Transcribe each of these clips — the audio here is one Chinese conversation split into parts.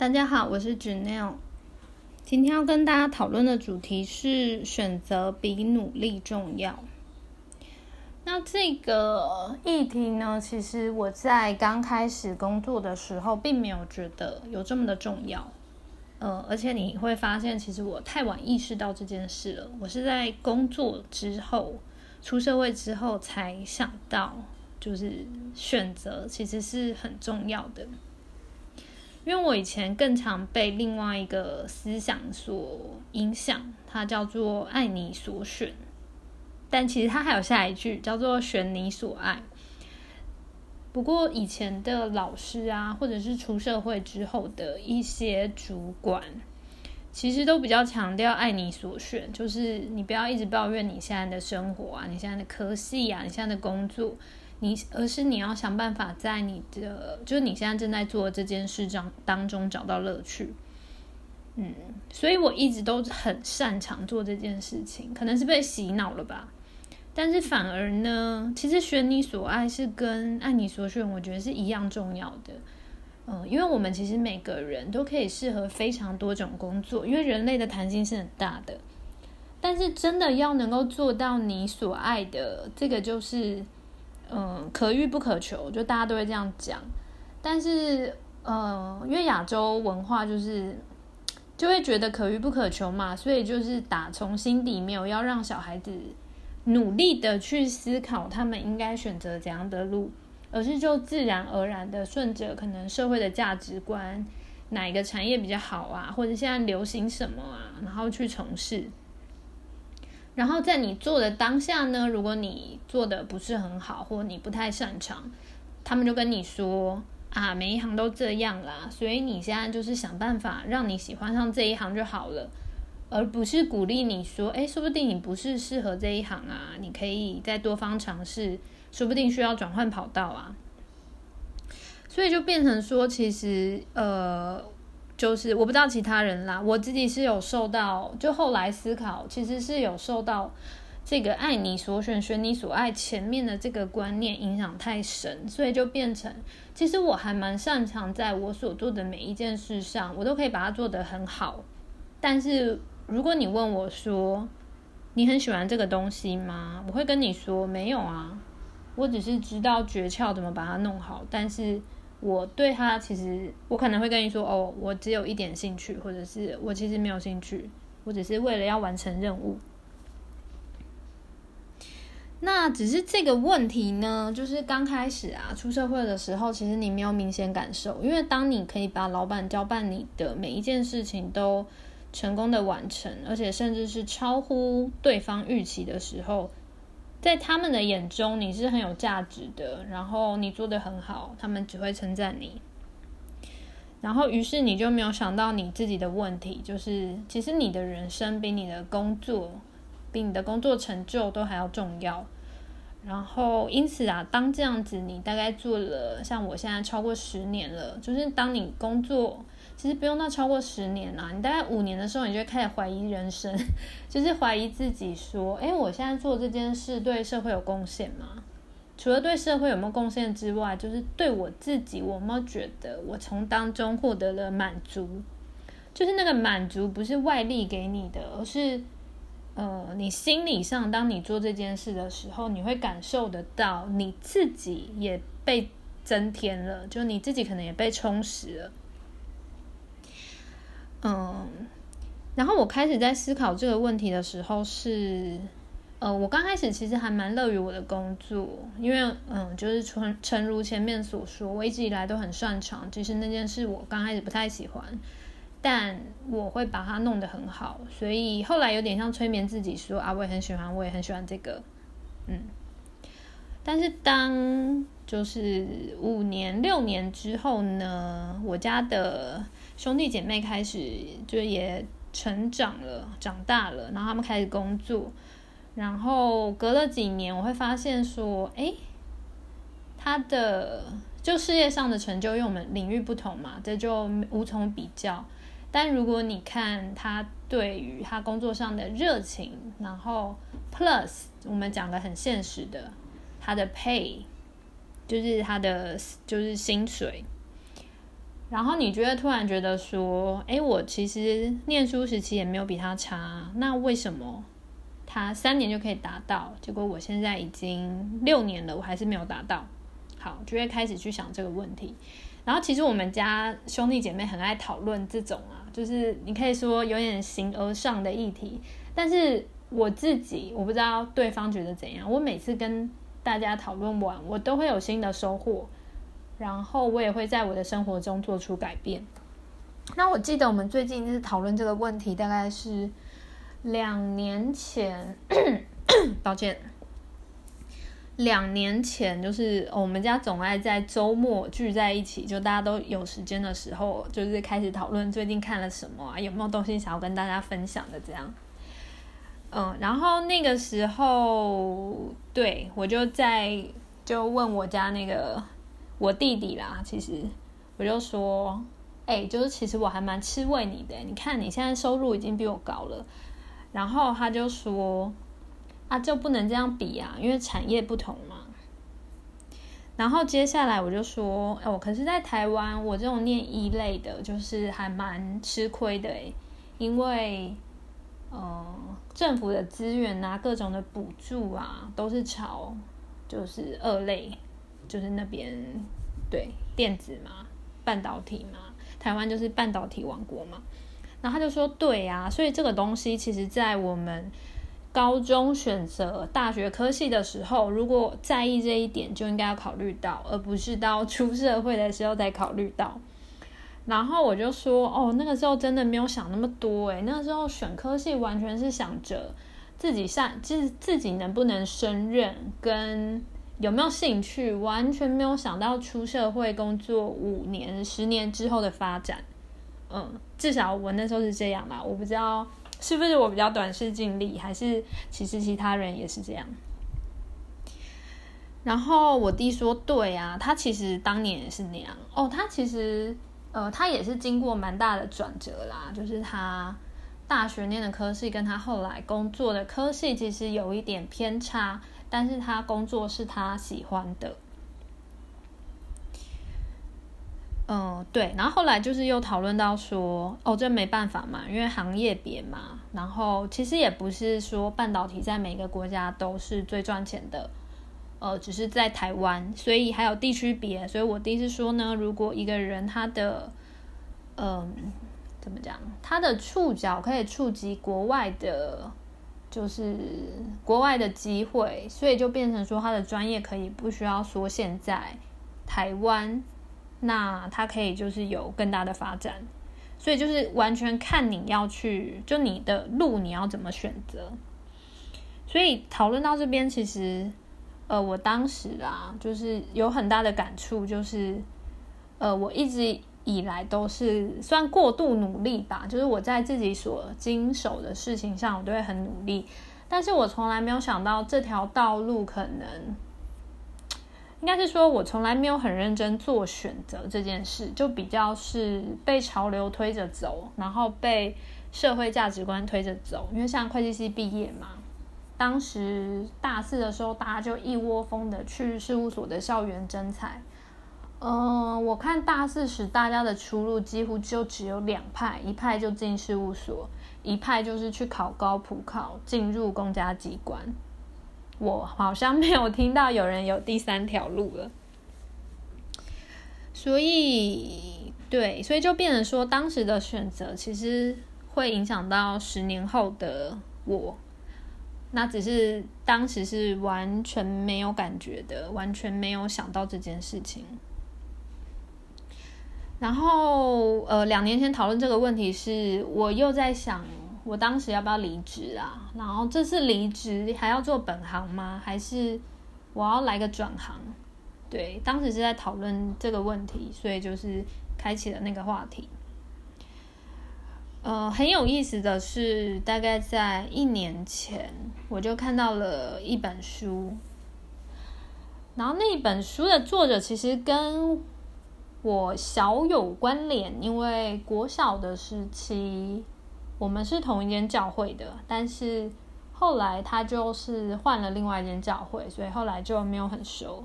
大家好，我是 Janelle。今天要跟大家讨论的主题是选择比努力重要。那这个议题呢，其实我在刚开始工作的时候，并没有觉得有这么的重要。呃，而且你会发现，其实我太晚意识到这件事了。我是在工作之后，出社会之后才想到，就是选择其实是很重要的。因为我以前更常被另外一个思想所影响，它叫做“爱你所选”，但其实它还有下一句叫做“选你所爱”。不过以前的老师啊，或者是出社会之后的一些主管，其实都比较强调“爱你所选”，就是你不要一直抱怨你现在的生活啊，你现在的科系啊，你现在的工作，你而是你要想办法在你的就是你现在正在做这件事当当中找到乐趣。嗯，所以我一直都很擅长做这件事情，可能是被洗脑了吧。但是反而呢，其实选你所爱是跟爱你所选，我觉得是一样重要的。嗯，因为我们其实每个人都可以适合非常多种工作，因为人类的弹性是很大的。但是真的要能够做到你所爱的，这个就是嗯可遇不可求，就大家都会这样讲。但是呃，因为亚洲文化就是就会觉得可遇不可求嘛，所以就是打从心底没有要让小孩子。努力的去思考他们应该选择怎样的路，而是就自然而然的顺着可能社会的价值观，哪一个产业比较好啊，或者现在流行什么啊，然后去从事。然后在你做的当下呢，如果你做的不是很好，或你不太擅长，他们就跟你说啊，每一行都这样啦，所以你现在就是想办法让你喜欢上这一行就好了。而不是鼓励你说，哎，说不定你不是适合这一行啊，你可以再多方尝试，说不定需要转换跑道啊。所以就变成说，其实呃，就是我不知道其他人啦，我自己是有受到，就后来思考，其实是有受到这个爱你所选，选你所爱前面的这个观念影响太深，所以就变成，其实我还蛮擅长在我所做的每一件事上，我都可以把它做得很好，但是。如果你问我说你很喜欢这个东西吗？我会跟你说没有啊，我只是知道诀窍怎么把它弄好，但是我对他其实我可能会跟你说哦，我只有一点兴趣，或者是我其实没有兴趣，我只是为了要完成任务。那只是这个问题呢，就是刚开始啊，出社会的时候，其实你没有明显感受，因为当你可以把老板交办你的每一件事情都。成功的完成，而且甚至是超乎对方预期的时候，在他们的眼中你是很有价值的，然后你做的很好，他们只会称赞你。然后，于是你就没有想到你自己的问题，就是其实你的人生比你的工作，比你的工作成就都还要重要。然后，因此啊，当这样子你大概做了像我现在超过十年了，就是当你工作。其实不用到超过十年啦，你大概五年的时候，你就会开始怀疑人生，就是怀疑自己，说：哎，我现在做这件事对社会有贡献吗？除了对社会有没有贡献之外，就是对我自己，我有没有觉得我从当中获得了满足？就是那个满足不是外力给你的，而是呃，你心理上，当你做这件事的时候，你会感受得到你自己也被增添了，就你自己可能也被充实了。嗯，然后我开始在思考这个问题的时候是，呃，我刚开始其实还蛮乐于我的工作，因为嗯，就是诚诚如前面所说，我一直以来都很擅长，其实那件事我刚开始不太喜欢，但我会把它弄得很好，所以后来有点像催眠自己说啊，我也很喜欢，我也很喜欢这个，嗯，但是当就是五年六年之后呢，我家的。兄弟姐妹开始就也成长了，长大了，然后他们开始工作，然后隔了几年，我会发现说，哎，他的就事业上的成就，因为我们领域不同嘛，这就无从比较。但如果你看他对于他工作上的热情，然后 plus 我们讲的很现实的，他的 pay 就是他的就是薪水。然后你觉得突然觉得说，哎，我其实念书时期也没有比他差，那为什么他三年就可以达到？结果我现在已经六年了，我还是没有达到。好，就会开始去想这个问题。然后其实我们家兄弟姐妹很爱讨论这种啊，就是你可以说有点形而上的议题。但是我自己我不知道对方觉得怎样。我每次跟大家讨论完，我都会有新的收获。然后我也会在我的生活中做出改变。那我记得我们最近就是讨论这个问题，大概是两年前，抱歉，两年前就是我们家总爱在周末聚在一起，就大家都有时间的时候，就是开始讨论最近看了什么啊，有没有东西想要跟大家分享的这样。嗯，然后那个时候，对我就在就问我家那个。我弟弟啦，其实我就说，哎，就是其实我还蛮吃味你的。你看你现在收入已经比我高了，然后他就说，啊，就不能这样比啊，因为产业不同嘛。然后接下来我就说，哦，可是在台湾，我这种念一类的，就是还蛮吃亏的，因为，呃，政府的资源啊，各种的补助啊，都是朝就是二类。就是那边对电子嘛，半导体嘛，台湾就是半导体王国嘛。然后他就说：“对呀，所以这个东西其实，在我们高中选择大学科系的时候，如果在意这一点，就应该要考虑到，而不是到出社会的时候才考虑到。”然后我就说：“哦，那个时候真的没有想那么多，诶，那个时候选科系完全是想着自己上，就是自己能不能胜任跟。”有没有兴趣？完全没有想到出社会工作五年、十年之后的发展。嗯，至少我那时候是这样嘛。我不知道是不是我比较短视尽力，还是其实其他人也是这样。然后我弟说：“对啊，他其实当年也是那样。哦，他其实呃，他也是经过蛮大的转折啦。就是他大学念的科系跟他后来工作的科系其实有一点偏差。”但是他工作是他喜欢的，嗯，对。然后后来就是又讨论到说，哦，这没办法嘛，因为行业别嘛。然后其实也不是说半导体在每个国家都是最赚钱的，呃，只是在台湾，所以还有地区别。所以我第一次说呢，如果一个人他的，嗯，怎么讲，他的触角可以触及国外的。就是国外的机会，所以就变成说他的专业可以不需要说现在台湾，那他可以就是有更大的发展，所以就是完全看你要去，就你的路你要怎么选择。所以讨论到这边，其实呃，我当时啊，就是有很大的感触，就是呃，我一直。以来都是算过度努力吧，就是我在自己所经手的事情上，我都会很努力，但是我从来没有想到这条道路可能，应该是说我从来没有很认真做选择这件事，就比较是被潮流推着走，然后被社会价值观推着走。因为像会计系毕业嘛，当时大四的时候，大家就一窝蜂的去事务所的校园征才。嗯，我看大四时大家的出路几乎就只有两派，一派就进事务所，一派就是去考高普考进入公家机关。我好像没有听到有人有第三条路了。所以，对，所以就变成说，当时的选择其实会影响到十年后的我。那只是当时是完全没有感觉的，完全没有想到这件事情。然后，呃，两年前讨论这个问题是，我又在想，我当时要不要离职啊？然后这次离职还要做本行吗？还是我要来个转行？对，当时是在讨论这个问题，所以就是开启了那个话题。呃，很有意思的是，大概在一年前，我就看到了一本书，然后那本书的作者其实跟。我小有关联，因为国小的时期，我们是同一间教会的，但是后来他就是换了另外一间教会，所以后来就没有很熟。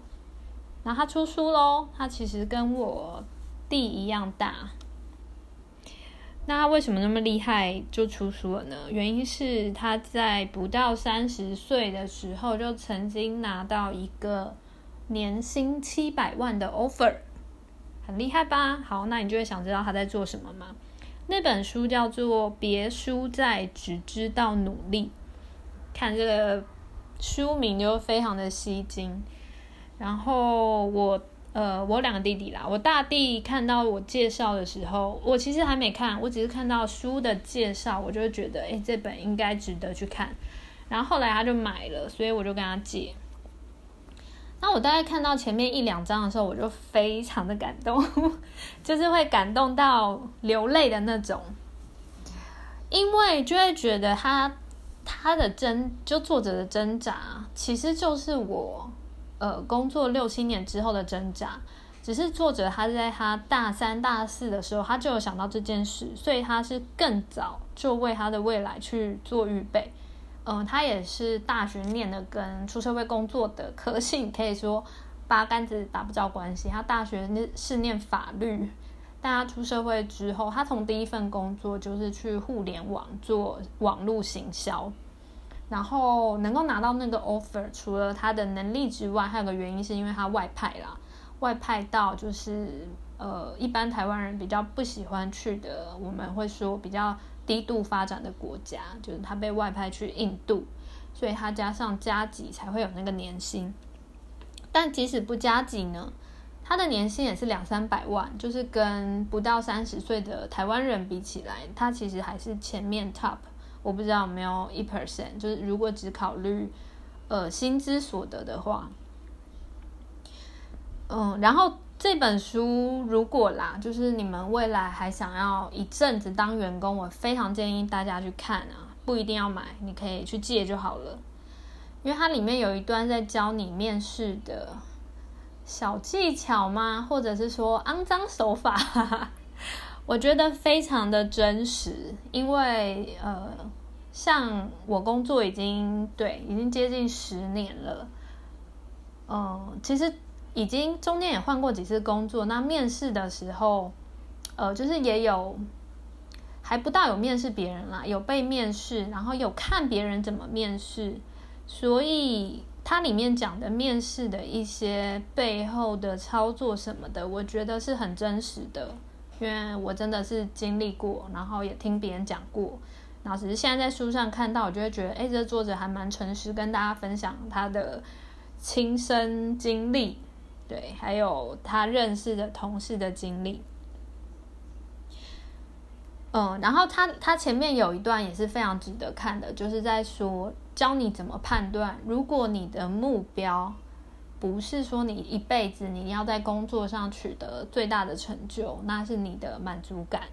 然后他出书喽，他其实跟我弟一样大。那他为什么那么厉害就出书了呢？原因是他在不到三十岁的时候就曾经拿到一个年薪七百万的 offer，很厉害吧？好，那你就会想知道他在做什么吗？那本书叫做《别输在只知道努力》，看这个书名就非常的吸睛。然后我。呃，我两个弟弟啦。我大弟看到我介绍的时候，我其实还没看，我只是看到书的介绍，我就觉得，哎，这本应该值得去看。然后后来他就买了，所以我就跟他借。那我大概看到前面一两章的时候，我就非常的感动，就是会感动到流泪的那种，因为就会觉得他他的挣，就作者的挣扎，其实就是我。呃，工作六七年之后的挣扎，只是作者他在他大三、大四的时候，他就有想到这件事，所以他是更早就为他的未来去做预备。嗯，他也是大学念的跟出社会工作的科性可以说八竿子打不着关系。他大学是念法律，但他出社会之后，他从第一份工作就是去互联网做网络行销。然后能够拿到那个 offer，除了他的能力之外，还有个原因是因为他外派啦，外派到就是呃一般台湾人比较不喜欢去的，我们会说比较低度发展的国家，就是他被外派去印度，所以他加上加急才会有那个年薪。但即使不加急呢，他的年薪也是两三百万，就是跟不到三十岁的台湾人比起来，他其实还是前面 top。我不知道有没有一 percent，就是如果只考虑呃薪资所得的话，嗯，然后这本书如果啦，就是你们未来还想要一阵子当员工，我非常建议大家去看啊，不一定要买，你可以去借就好了，因为它里面有一段在教你面试的小技巧吗？或者是说肮脏手法？我觉得非常的真实，因为呃，像我工作已经对已经接近十年了，嗯，其实已经中间也换过几次工作。那面试的时候，呃，就是也有还不到有面试别人啦，有被面试，然后有看别人怎么面试，所以它里面讲的面试的一些背后的操作什么的，我觉得是很真实的。因为我真的是经历过，然后也听别人讲过，然后只是现在在书上看到，我就会觉得，哎，这作者还蛮诚实，跟大家分享他的亲身经历，对，还有他认识的同事的经历。嗯，然后他他前面有一段也是非常值得看的，就是在说教你怎么判断，如果你的目标。不是说你一辈子你要在工作上取得最大的成就，那是你的满足感，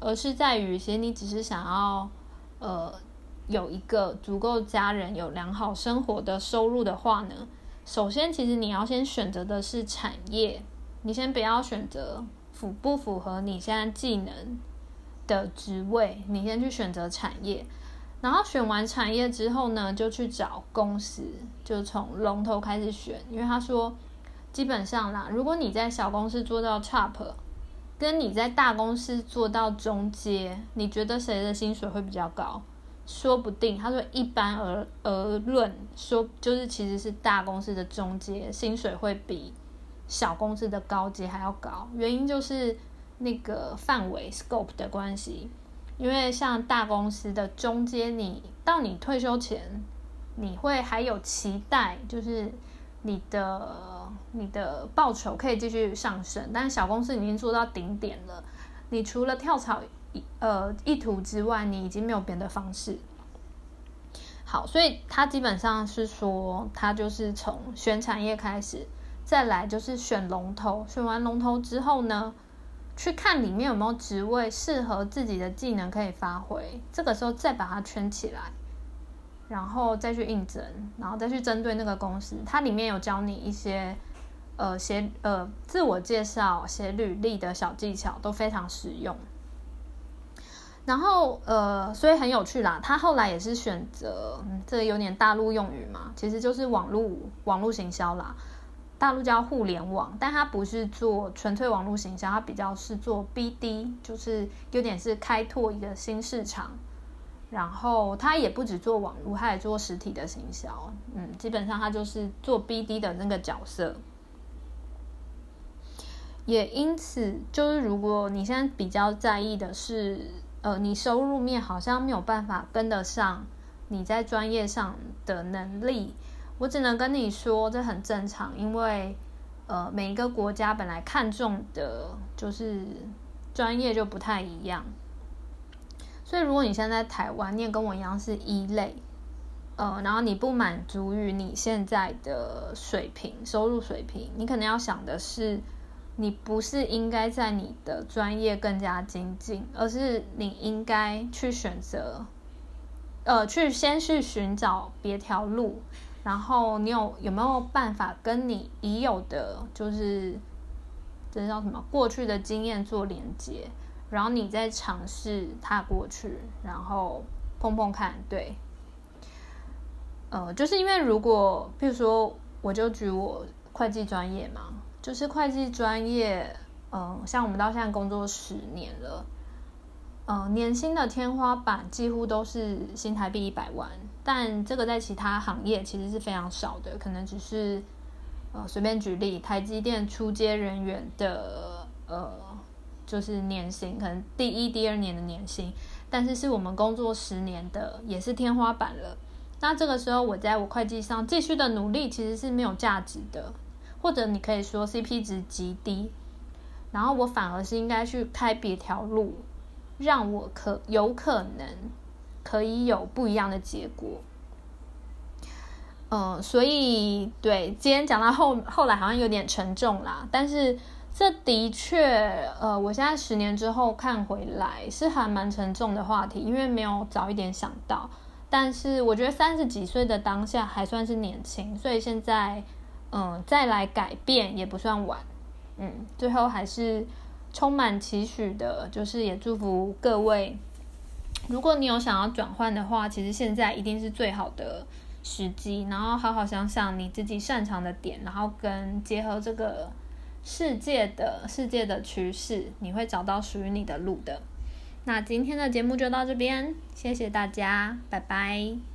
而是在于其实你只是想要呃有一个足够家人有良好生活的收入的话呢，首先其实你要先选择的是产业，你先不要选择符不符合你现在技能的职位，你先去选择产业。然后选完产业之后呢，就去找公司，就从龙头开始选。因为他说，基本上啦，如果你在小公司做到 top，跟你在大公司做到中阶，你觉得谁的薪水会比较高？说不定他说一般而而论说，就是其实是大公司的中阶薪水会比小公司的高阶还要高。原因就是那个范围 scope 的关系。因为像大公司的中间，你到你退休前，你会还有期待，就是你的你的报酬可以继续上升。但是小公司已经做到顶点了，你除了跳槽呃意图之外，你已经没有别的方式。好，所以他基本上是说，他就是从选产业开始，再来就是选龙头，选完龙头之后呢？去看里面有没有职位适合自己的技能可以发挥，这个时候再把它圈起来，然后再去应征，然后再去针对那个公司。它里面有教你一些呃写呃自我介绍、写履历的小技巧，都非常实用。然后呃，所以很有趣啦。他后来也是选择，这个有点大陆用语嘛，其实就是网络网络行销啦。大陆叫互联网，但它不是做纯粹网络行销，它比较是做 BD，就是有点是开拓一个新市场。然后它也不止做网络，它也做实体的行销。嗯，基本上它就是做 BD 的那个角色。也因此，就是如果你现在比较在意的是，呃，你收入面好像没有办法跟得上你在专业上的能力，我只能跟你说，这很正常，因为呃，每一个国家本来看重的就是专业就不太一样。所以，如果你现在台湾，你也跟我一样是一类，呃，然后你不满足于你现在的水平、收入水平，你可能要想的是。你不是应该在你的专业更加精进，而是你应该去选择，呃，去先去寻找别条路，然后你有有没有办法跟你已有的就是这叫什么过去的经验做连接，然后你再尝试踏过去，然后碰碰看，对，呃，就是因为如果比如说，我就举我会计专业嘛。就是会计专业，嗯，像我们到现在工作十年了，嗯，年薪的天花板几乎都是新台币一百万，但这个在其他行业其实是非常少的，可能只是，呃，随便举例，台积电出阶人员的，呃，就是年薪，可能第一、第二年的年薪，但是是我们工作十年的，也是天花板了。那这个时候我在我会计上继续的努力，其实是没有价值的。或者你可以说 CP 值极低，然后我反而是应该去开别条路，让我可有可能可以有不一样的结果。嗯，所以对今天讲到后后来好像有点沉重啦，但是这的确，呃，我现在十年之后看回来是还蛮沉重的话题，因为没有早一点想到。但是我觉得三十几岁的当下还算是年轻，所以现在。嗯，再来改变也不算晚。嗯，最后还是充满期许的，就是也祝福各位，如果你有想要转换的话，其实现在一定是最好的时机。然后好好想想你自己擅长的点，然后跟结合这个世界的世界的趋势，你会找到属于你的路的。那今天的节目就到这边，谢谢大家，拜拜。